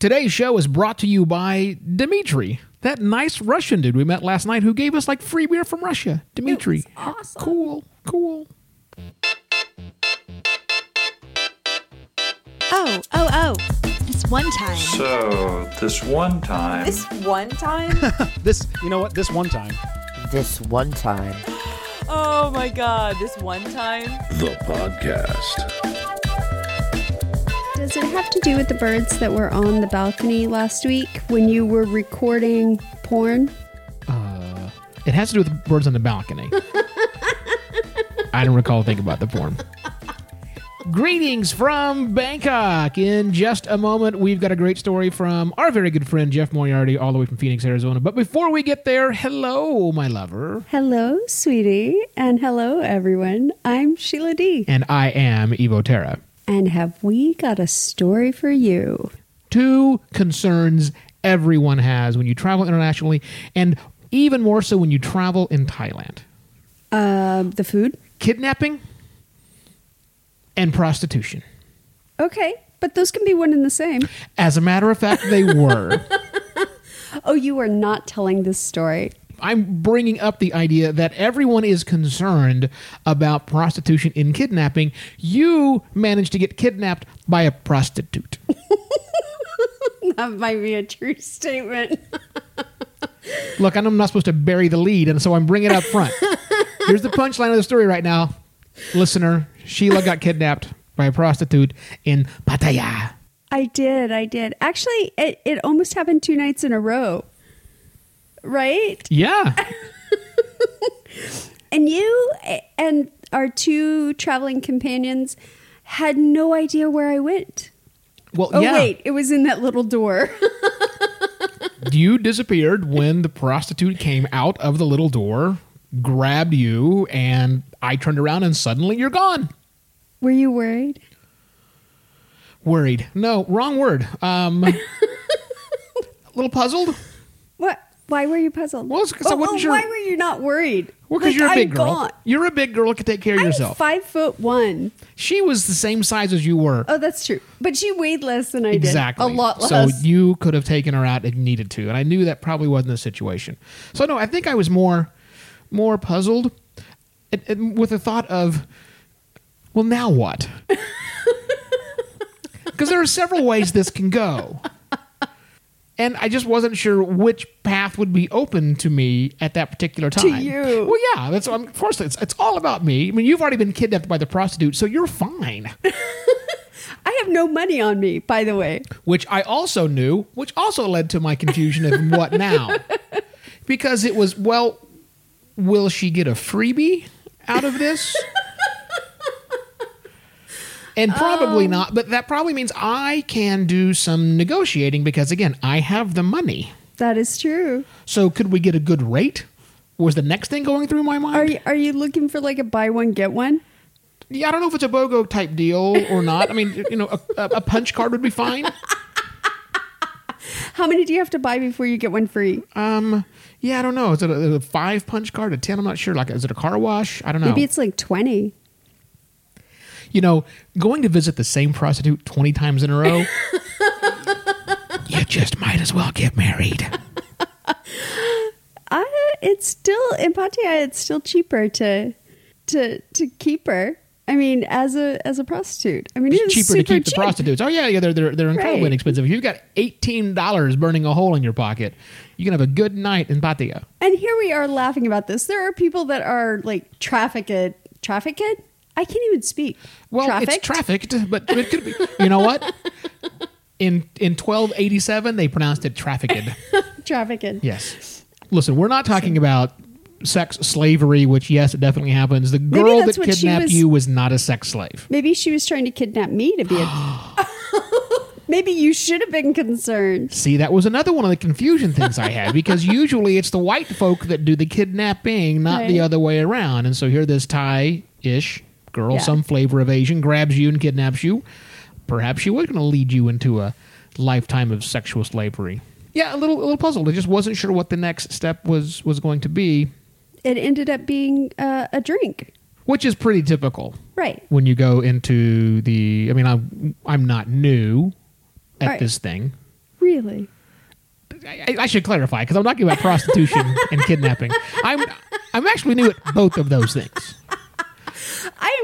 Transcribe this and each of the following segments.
Today's show is brought to you by Dmitry, that nice Russian dude we met last night who gave us like free beer from Russia. Dmitry. awesome. Cool, cool. Oh, oh, oh. This one time. So, this one time. This one time? This, you know what? This one time. This one time. oh my god, this one time? The podcast. Does it have to do with the birds that were on the balcony last week when you were recording porn? Uh, it has to do with birds on the balcony. I don't recall thinking about the porn. Greetings from Bangkok. In just a moment, we've got a great story from our very good friend Jeff Moriarty, all the way from Phoenix, Arizona. But before we get there, hello, my lover. Hello, sweetie, and hello, everyone. I'm Sheila Dee. And I am Evo Terra. And have we got a story for you? Two concerns everyone has when you travel internationally, and even more so when you travel in Thailand Um, the food? kidnapping and prostitution. Okay, but those can be one and the same. As a matter of fact, they were. Oh, you are not telling this story. I'm bringing up the idea that everyone is concerned about prostitution in kidnapping. You managed to get kidnapped by a prostitute. That might be a true statement. Look, I'm not supposed to bury the lead, and so I'm bringing it up front. Here's the punchline of the story right now. Listener, Sheila got kidnapped by a prostitute in Pattaya. I did, I did. Actually, it, it almost happened two nights in a row. Right? Yeah. And you and our two traveling companions had no idea where I went. Well, Oh, yeah. wait, it was in that little door. You disappeared when the prostitute came out of the little door, grabbed you, and I turned around and suddenly you're gone. Were you worried? Worried. No, wrong word. Um, a little puzzled. Why were you puzzled? Well, it's 'cause I Oh, wasn't oh, sure- Why were you not worried? Well, because Like, you're a I'm big girl. gone. You're a big girl can take care of I'm yourself. five foot one. She was the same size as you were. Oh, that's true. But she weighed less than I did. exactly. did. A lot less. So you could have taken her out if you needed to, and I knew that probably wasn't the situation. So no, I think I was more, more puzzled, and- and with the thought of, well, now what? Because there are several ways this can go. And I just wasn't sure which path would be open to me at that particular time. To you. Well, yeah, that's of course it's it's all about me. I mean, you've already been kidnapped by the prostitute, so you're fine. I have no money on me, by the way. which I also knew, which also led to my confusion of what now. Because it was, well, will she get a freebie out of this? And probably not, but that probably means I can do some negotiating because, again, I have the money. That is true. So, could we get a good rate? Was the next thing going through my mind? Are you are you looking for like a buy one get one? yeah, I don't know if it's a BOGO type deal or not. I mean, you know, a, a, punch card would be fine. How many do you have to buy before you get one free? Um, yeah, I don't know. Is it a, a five punch card, a ten? I'm not sure. Like, is it a car wash? I don't know. Maybe it's like twenty. You know, going to visit the same prostitute twenty times in a row. you just might as well get married. Uh, it's still in Pattaya. It's still cheaper to to to keep her. I mean, as a as a prostitute. I mean, it's cheaper to keep the prostitutes. Oh yeah, yeah, they're they're, they're incredibly Right. inexpensive. If you've got eighteen dollars burning a hole in your pocket, you can have a good night in Pattaya. And here we are laughing about this. There are people that are like trafficked. Trafficked? I can't even speak. Well, Trafficked? it's trafficked, but it could be. You know what? In in twelve eighty seven, they pronounced it trafficked. Trafficked. Yes. Listen, we're not talking about sex slavery, which yes, it definitely happens. The girl that kidnapped was- you was not a sex slave. Maybe she was trying to kidnap me to be a. Maybe you should have been concerned. See, that was another one of the confusion things I had because usually it's the white folk that do the kidnapping, not the other way around. And so here, this Thai ish girl, Yeah. some flavor of Asian, grabs you and kidnaps you. Perhaps she was going to lead you into a lifetime of sexual slavery. Yeah, a little, a little puzzled. I just wasn't sure what the next step was was going to be, It ended up being uh, a drink. which is pretty typical. Right. when you go into the i mean i'm i'm not new at Right. this thing Really? I, I should clarify because I'm talking about prostitution and kidnapping. I'm I'm actually new at both of those things.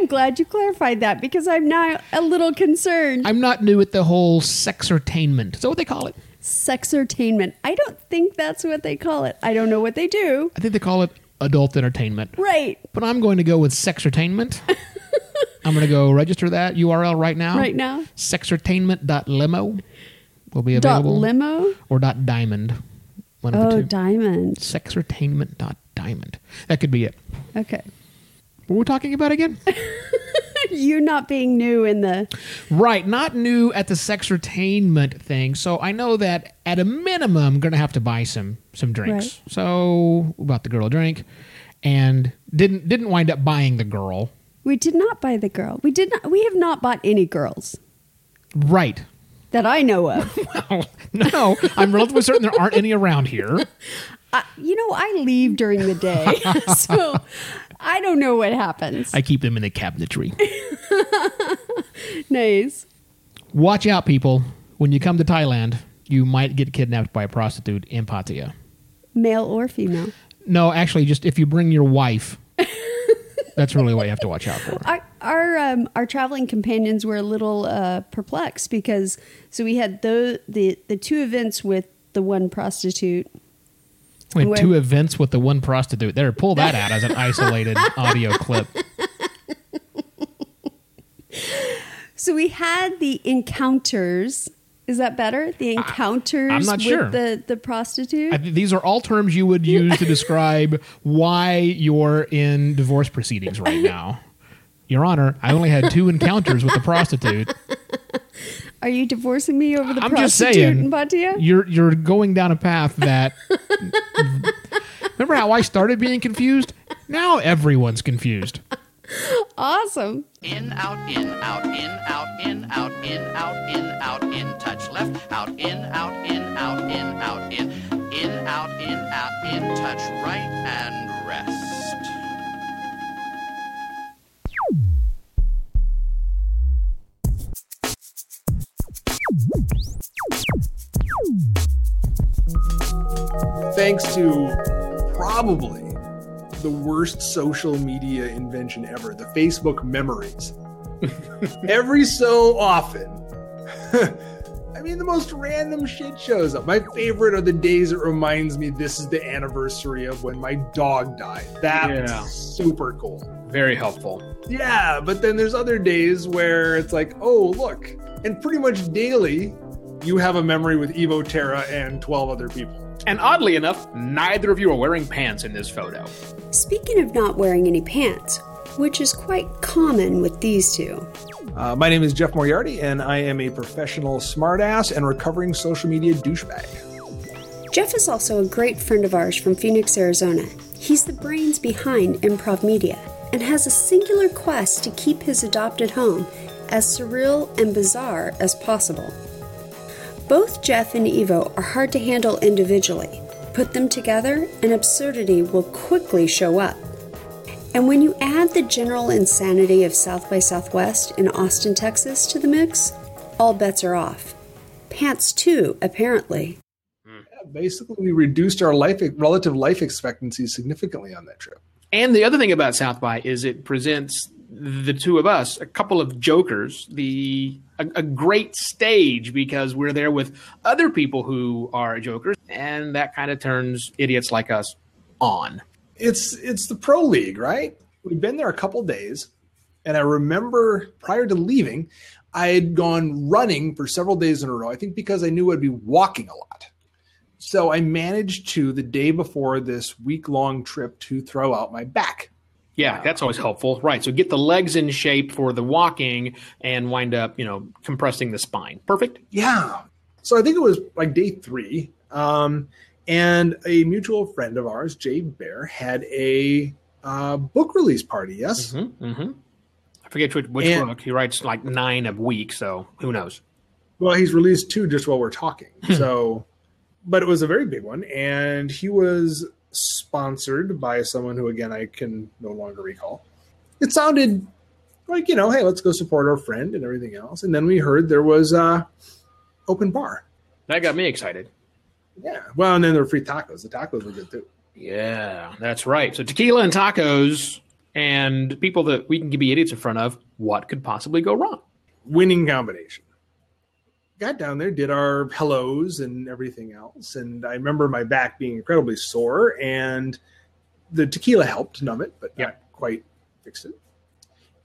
Glad you clarified that because I'm now a little concerned. I'm not new at the whole sexertainment. Is that what they call it? Sexertainment. I don't think that's what they call it. I don't know what they do. I think they call it adult entertainment. Right. But I'm going to go with sexertainment. I'm going to go register that URL right now. Right now. Sexertainment.limo will be Dot available. limo. or dot diamond. One of Oh, the two. diamond. Sexertainment.diamond. That could be it. Okay. What were we talking about again? You not being new in the right, not new at the sex sexertainment thing. So I know that at a minimum, I'm going to have to buy some some drinks. Right. So we bought the girl a drink, and didn't didn't wind up buying the girl. We did not buy the girl. We did not we have not bought any girls Right. that I know of. Well, no, I'm relatively certain there aren't any around here. I, you know, I leave during the day. so I don't know what happens. I keep them in the cabinetry. nice. Watch out, people. When you come to Thailand, you might get kidnapped by a prostitute in Pattaya. Male or female. No, actually, just if you bring your wife, that's really what you have to watch out for. Our our, um, our traveling companions were a little uh, perplexed because so we had the, the the two events with the one prostitute. We had two events with the one prostitute. There, pull that out as an isolated audio clip. So we had the encounters. Is that better? The encounters I'm not with sure. the the prostitute. I, these are all terms you would use to describe why you're in divorce proceedings right now. Your Honor, I only had two encounters with the prostitute. Are you divorcing me over the I'm just prostitute saying, in Pattaya? you're you're going down a path that. Remember how I started being confused? Now everyone's confused. Awesome. In, out, in, out, in, out, in, out, in, out, in, out, in, touch left, out, in, out, in, out, in, out, in, in, out, in, out, in, touch right, and rest. Thanks to probably the worst social media invention ever the Facebook memories. Every so often, I mean, the most random shit shows up. My favorite are the days it reminds me this is the anniversary of when my dog died. That's Yeah. super cool. Very helpful. Yeah, but then there's other days where it's like, oh, look. And pretty much daily, you have a memory with Evo Terra and 12 other people. And oddly enough, neither of you are wearing pants in this photo. Speaking of not wearing any pants, which is quite common with these two, Uh, my name is Jeff Moriarty, and I am a professional smartass and recovering social media douchebag. Jeff is also a great friend of ours from Phoenix, Arizona. He's the brains behind Improv Media and has a singular quest to keep his adopted home as surreal and bizarre as possible. Both Jeff and Evo are hard to handle individually. Put them together, and absurdity will quickly show up. And when you add the general insanity of South by Southwest in Austin, Texas to the mix, all bets are off. Pants too, apparently. Basically, we reduced our life relative life expectancy significantly on that trip. And the other thing about South by is it presents the two of us, a couple of jokers, the a, a great stage because we're there with other people who are jokers, and that kind of turns idiots like us on. It's it's the pro league, right? We've been there a couple days, and I remember prior to leaving, I had gone running for several days in a row. I think because I knew I'd be walking a lot. So I managed to the day before this week long trip to throw out my back. Yeah, that's always helpful. Right. So get the legs in shape for the walking and wind up, you know, compressing the spine. Perfect. Yeah. So I think it was like day three. Um, and a mutual friend of ours, Jay Baer, had a uh, book release party. Yes. Mm-hmm, mm-hmm. I forget which, which And- book. He writes like nine a week, so who knows? Well, he's released two just while we're talking. so, but it was a very big one, and he was sponsored by someone who, again, I can no longer recall. It sounded like you know, hey, let's go support our friend and everything else. And then we heard there was uh, open bar. That got me excited. Yeah. Well, and then there were free tacos. The tacos were good too. Yeah, that's right. So tequila and tacos and people that we can be idiots in front of, what could possibly go wrong? Winning combination. Got down there, did our hellos and everything else. And I remember my back being incredibly sore, and the tequila helped numb it, but not quite fixed it.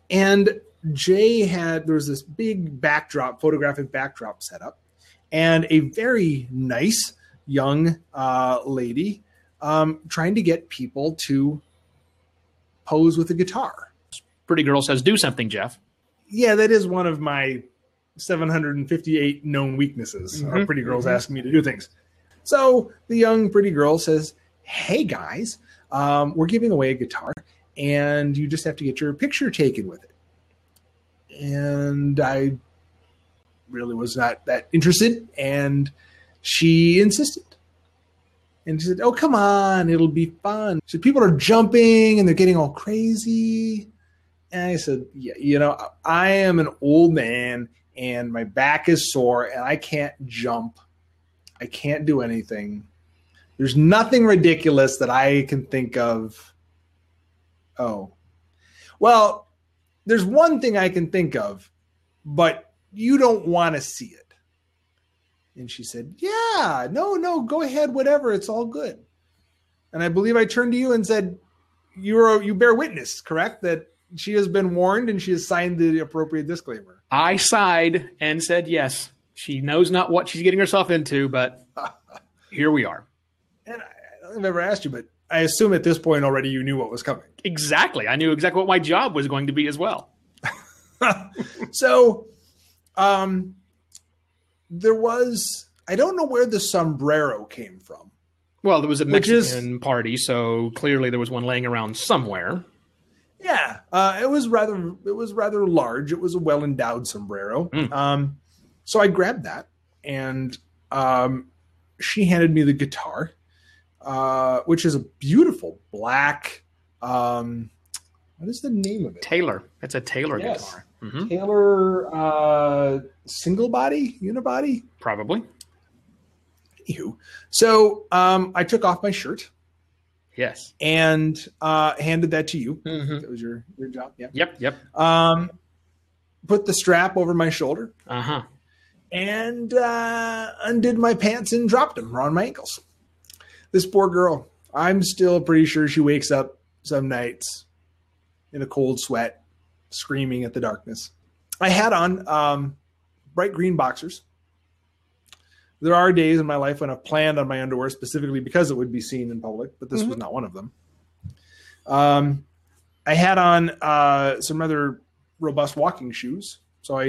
And Jay had, there was this big backdrop, photographic backdrop set up, and a very nice young uh, lady um, trying to get people to pose with a guitar. Pretty girl says, "Do something, Jeff." Yeah, that is one of my 758 known weaknesses. Are Mhm, pretty girls mhm. asking me to do things. So the young pretty girl says, "Hey guys, um, we're giving away a guitar, and you just have to get your picture taken with it." And I really was not that interested, and she insisted. And she said, "Oh, come on, it'll be fun." She said, "People are jumping and they're getting all crazy." And I said, "Yeah, you know, I am an old man and my back is sore and I can't jump. I can't do anything. There's nothing ridiculous that I can think of. Oh, well, there's one thing I can think of, but you don't want to see it." And she said, Yeah, no, no, go ahead, whatever. It's all good. And I believe I turned to you and said, You're you bear witness, correct? That she has been warned and she has signed the appropriate disclaimer. I sighed and said, "Yes." She knows not what she's getting herself into, but here we are. And I, I don't think I've ever asked you, but I assume at this point already you knew what was coming. Exactly. I knew exactly what my job was going to be as well. so um there was I don't know where the sombrero came from. Well, there was a Which is- Mexican party, so clearly there was one laying around somewhere. Yeah, uh, it was rather it was rather large. It was a well endowed sombrero. Um, so I grabbed that, and um, she handed me the guitar, uh, which is a beautiful black. Um, what is the name of it? Taylor. It's a Taylor Yes. guitar. Mhm. Taylor uh, single body unibody. Probably. Anywho, so um, I took off my shirt Yes. and uh, handed that to you. Mhm. That was your your job. Yeah. Yep. Yep. Um, put the strap over my shoulder Uh huh. and uh, undid my pants and dropped them around my ankles. This poor girl, I'm still pretty sure she wakes up some nights in a cold sweat, screaming at the darkness. I had on um, bright green boxers. There are days in my life when I've planned on my underwear specifically because it would be seen in public, but this was not one of them. Um, I had on uh, some rather robust walking shoes, so I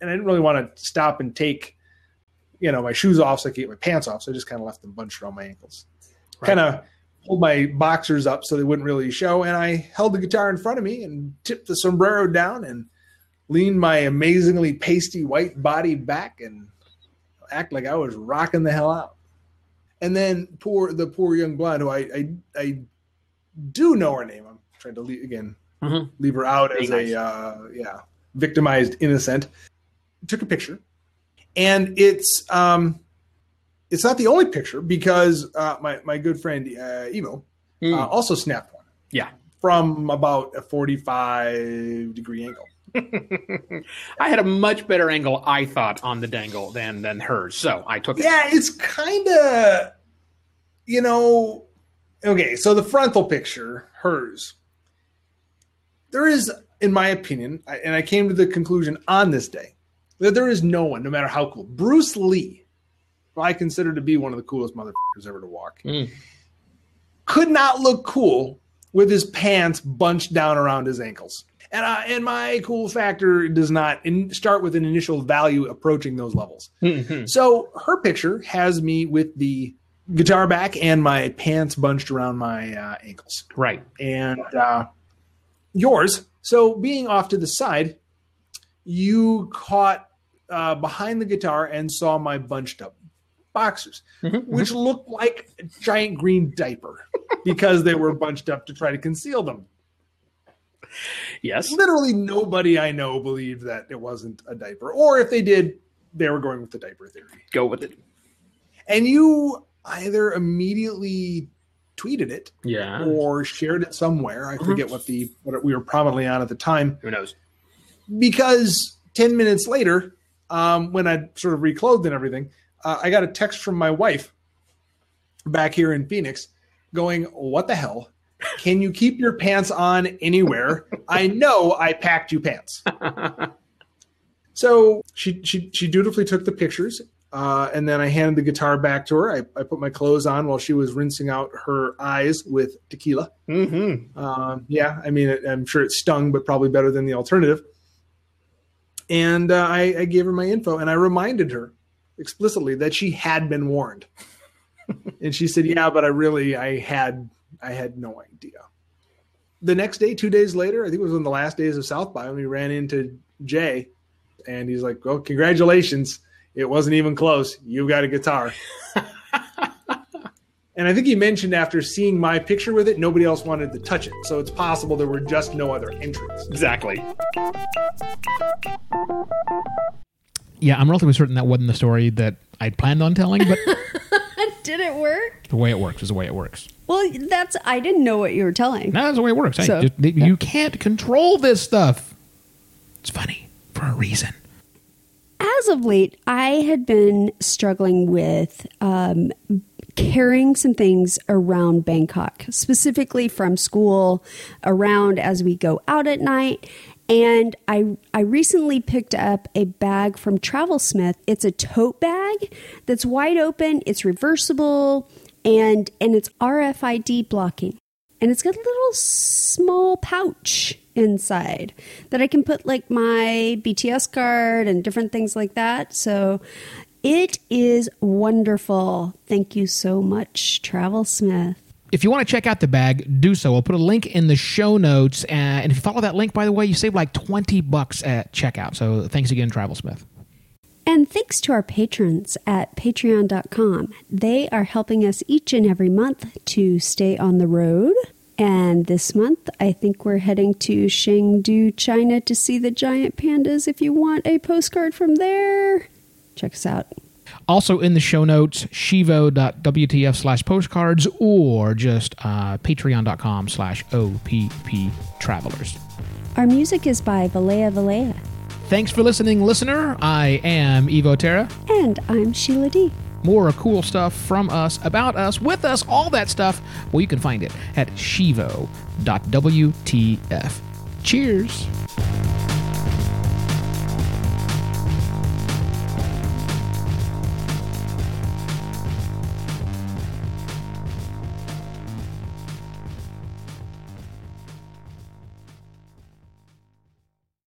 and I didn't really want to stop and take, you know, my shoes off so I could get my pants off. So I just kind of left them bunched around my ankles. Kind of pulled my boxers up so they wouldn't really show, and I held the guitar in front of me and tipped the sombrero down and leaned my amazingly pasty white body back and act like I was rocking the hell out. And then poor the poor young blonde who I I, I do know her name. I'm trying to leave again Mhm. leave her out as nice. a uh, yeah victimized innocent. Took a picture, and it's um it's not the only picture because uh, my my good friend uh, Evo Hmm. uh, also snapped one Yeah. from about a 45 degree angle. I had a much better angle, I thought, on the dangle than than hers. So I took it. Yeah, it's kind of, you know, okay. So the frontal picture, hers, there is, in my opinion, and I came to the conclusion on this day that there is no one, no matter how cool, Bruce Lee, who I consider to be one of the coolest motherfuckers ever to walk, Mm. could not look cool with his pants bunched down around his ankles. And uh, and my cool factor does not in, start with an initial value approaching those levels. Mhm. So her picture has me with the guitar back and my pants bunched around my uh, ankles. Right. And uh, yours, so being off to the side, you caught uh, behind the guitar and saw my bunched up boxers, which looked like a giant green diaper because they were bunched up to try to conceal them. Yes. Literally nobody I know believed that it wasn't a diaper, or if they did, they were going with the diaper theory. Go with it. and you either immediately tweeted it Yeah. or shared it somewhere. I forget what the what we were probably on at the time. Who knows? Because ten minutes later, um, when I sort of reclothed and everything, uh, I got a text from my wife back here in Phoenix, going, "What the hell? Can you keep your pants on anywhere? I know I packed you pants." So she she she dutifully took the pictures, uh, and then I handed the guitar back to her. I, I put my clothes on while she was rinsing out her eyes with tequila. Mm-hmm. Um, yeah, I mean, it, I'm sure it stung, but probably better than the alternative. And uh, I, I gave her my info, and I reminded her explicitly that she had been warned. and she said, "Yeah, but I really, I had, I had no idea." The next day, two days later, I think it was one of the last days of South by, when we ran into Jay, and he's like, "Well, congratulations! It wasn't even close. You got a guitar." And I think he mentioned after seeing my picture with it, nobody else wanted to touch it. So it's possible there were just no other entries. Exactly. Yeah, I'm relatively certain that wasn't the story that I'd planned on telling, but Did it work? the way it works is the way it works. Well, that's I didn't know what you were telling. No, that's the way it works. So, just- you can't control this stuff. It's funny for a reason. As of late, I had been struggling with um, carrying some things around Bangkok, specifically from school, around as we go out at night. And I, I recently picked up a bag from Travelsmith. It's a tote bag that's wide open, it's reversible, and, and it's RFID blocking and it's got a little small pouch inside that I can put like my BTS card and different things like that. So it is wonderful. Thank you so much, Travel Smith. If you want to check out the bag, do so. We'll put a link in the show notes. Uh, and if you follow that link, by the way, you save like 20 bucks at checkout. So thanks again, Travelsmith. And thanks to our patrons at patreon.com. They are helping us each and every month to stay on the road. And this month, I think we're heading to Chengdu, China to see the giant pandas. If you want a postcard from there, check us out. Also in the show notes, shivo.wtf slash postcards or just uh, patreon.com slash OPP travelers. Our music is by Valea Valea. Thanks for listening, listener. I am Evo Terra. And I'm Sheila Dee. More cool stuff from us, about us, with us, all that stuff. Well, you can find it at shivo.wtf. Cheers.